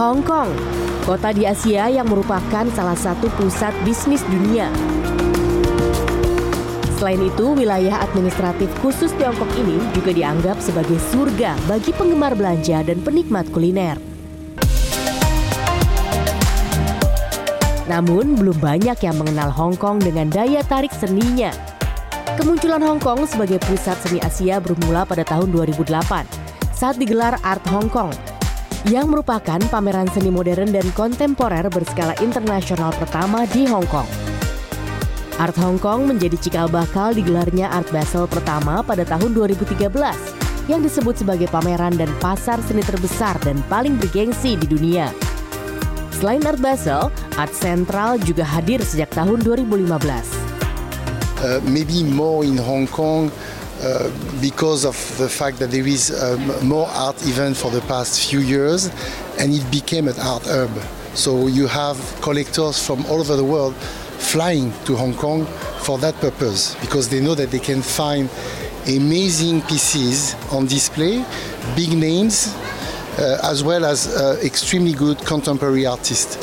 Hong Kong, kota di Asia yang merupakan salah satu pusat bisnis dunia. Selain itu, wilayah administratif khusus Tiongkok ini juga dianggap sebagai surga bagi penggemar belanja dan penikmat kuliner. Namun, belum banyak yang mengenal Hong Kong dengan daya tarik seninya. Kemunculan Hong Kong sebagai pusat seni Asia bermula pada tahun 2008 saat digelar Art Hong Kong yang merupakan pameran seni modern dan kontemporer berskala internasional pertama di Hong Kong. Art Hong Kong menjadi cikal bakal digelarnya Art Basel pertama pada tahun 2013 yang disebut sebagai pameran dan pasar seni terbesar dan paling bergengsi di dunia. Selain Art Basel, Art Central juga hadir sejak tahun 2015. Uh, maybe more in Hong Kong Uh, because of the fact that there is um, more art event for the past few years and it became an art hub. So you have collectors from all over the world flying to Hong Kong for that purpose because they know that they can find amazing pieces on display, big names, uh, as well as uh, extremely good contemporary artists.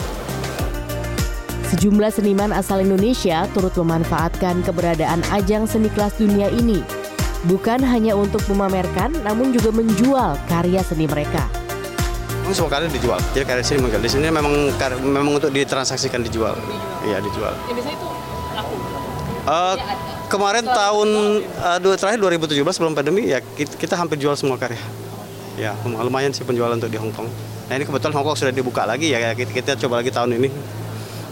Sejumlah seniman asal Indonesia turut memanfaatkan keberadaan ajang seni kelas dunia ini bukan hanya untuk memamerkan, namun juga menjual karya seni mereka. Semua karya dijual, jadi karya seni. Di sini memang memang untuk ditransaksikan dijual. Iya dijual. Ya, biasanya itu laku. Uh, kemarin tahun uh, terakhir 2017 sebelum pandemi ya kita, kita hampir jual semua karya. Ya lumayan sih penjualan untuk di Hong Kong. Nah ini kebetulan Hong Kong sudah dibuka lagi ya kita, kita coba lagi tahun ini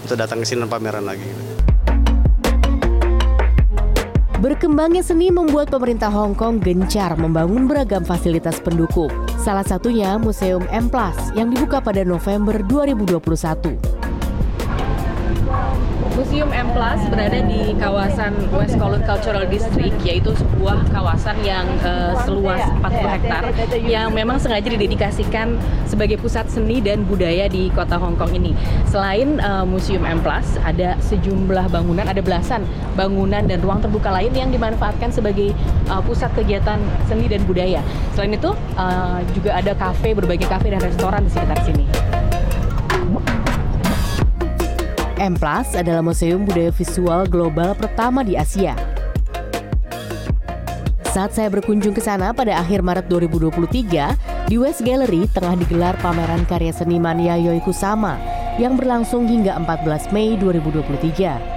untuk datang ke sini dan pameran lagi. Berkembangnya seni membuat pemerintah Hong Kong gencar membangun beragam fasilitas pendukung. Salah satunya Museum M yang dibuka pada November 2021. Museum M Plus berada di kawasan West Kowloon Cultural District, yaitu sebuah kawasan yang uh, seluas 40 hektar yang memang sengaja didedikasikan sebagai pusat seni dan budaya di kota Hong Kong ini. Selain uh, Museum M Plus, ada sejumlah bangunan, ada belasan bangunan dan ruang terbuka lain yang dimanfaatkan sebagai uh, pusat kegiatan seni dan budaya. Selain itu, uh, juga ada kafe, berbagai kafe dan restoran di sekitar sini. M adalah museum budaya visual global pertama di Asia. Saat saya berkunjung ke sana pada akhir Maret 2023, di West Gallery tengah digelar pameran karya seniman Yayoi Kusama yang berlangsung hingga 14 Mei 2023.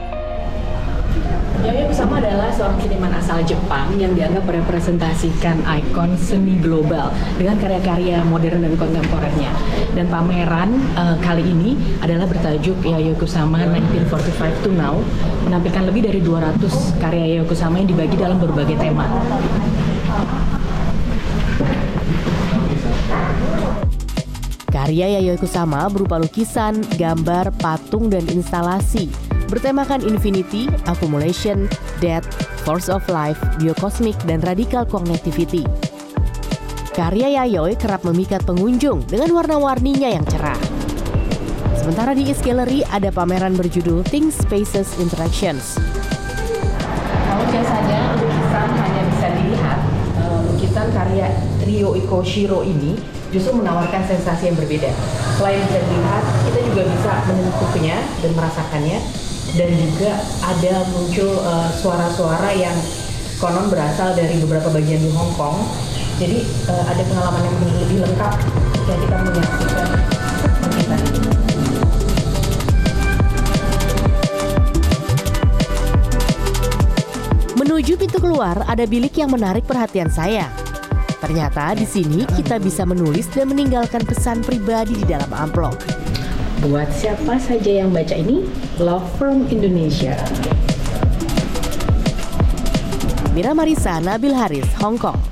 Yaya Kusama adalah seorang seniman asal Jepang yang dianggap merepresentasikan ikon seni global dengan karya-karya modern dan kontemporernya. Dan pameran uh, kali ini adalah bertajuk Yaya Kusama 1945 to Now, menampilkan lebih dari 200 karya Yaya Kusama yang dibagi dalam berbagai tema. Karya Yayoi Kusama berupa lukisan, gambar, patung, dan instalasi bertemakan infinity, accumulation, death, force of life, biokosmik, dan radical connectivity. Karya Yayoi kerap memikat pengunjung dengan warna-warninya yang cerah. Sementara di East Gallery ada pameran berjudul Think Spaces Interactions. Kalau biasanya lukisan hanya bisa dilihat, eh, lukisan karya Rio Iko Shiro ini justru menawarkan sensasi yang berbeda. Selain bisa dilihat, kita juga bisa menyentuhnya dan merasakannya dan juga ada muncul uh, suara-suara yang konon berasal dari beberapa bagian di Hong Kong. Jadi uh, ada pengalaman yang lebih lengkap ketika kita menyaksikan kita. Menuju pintu keluar, ada bilik yang menarik perhatian saya. Ternyata di sini kita bisa menulis dan meninggalkan pesan pribadi di dalam amplop. Buat siapa saja yang baca ini, Love from Indonesia. Mira Marisa, Nabil Haris, Hong Kong.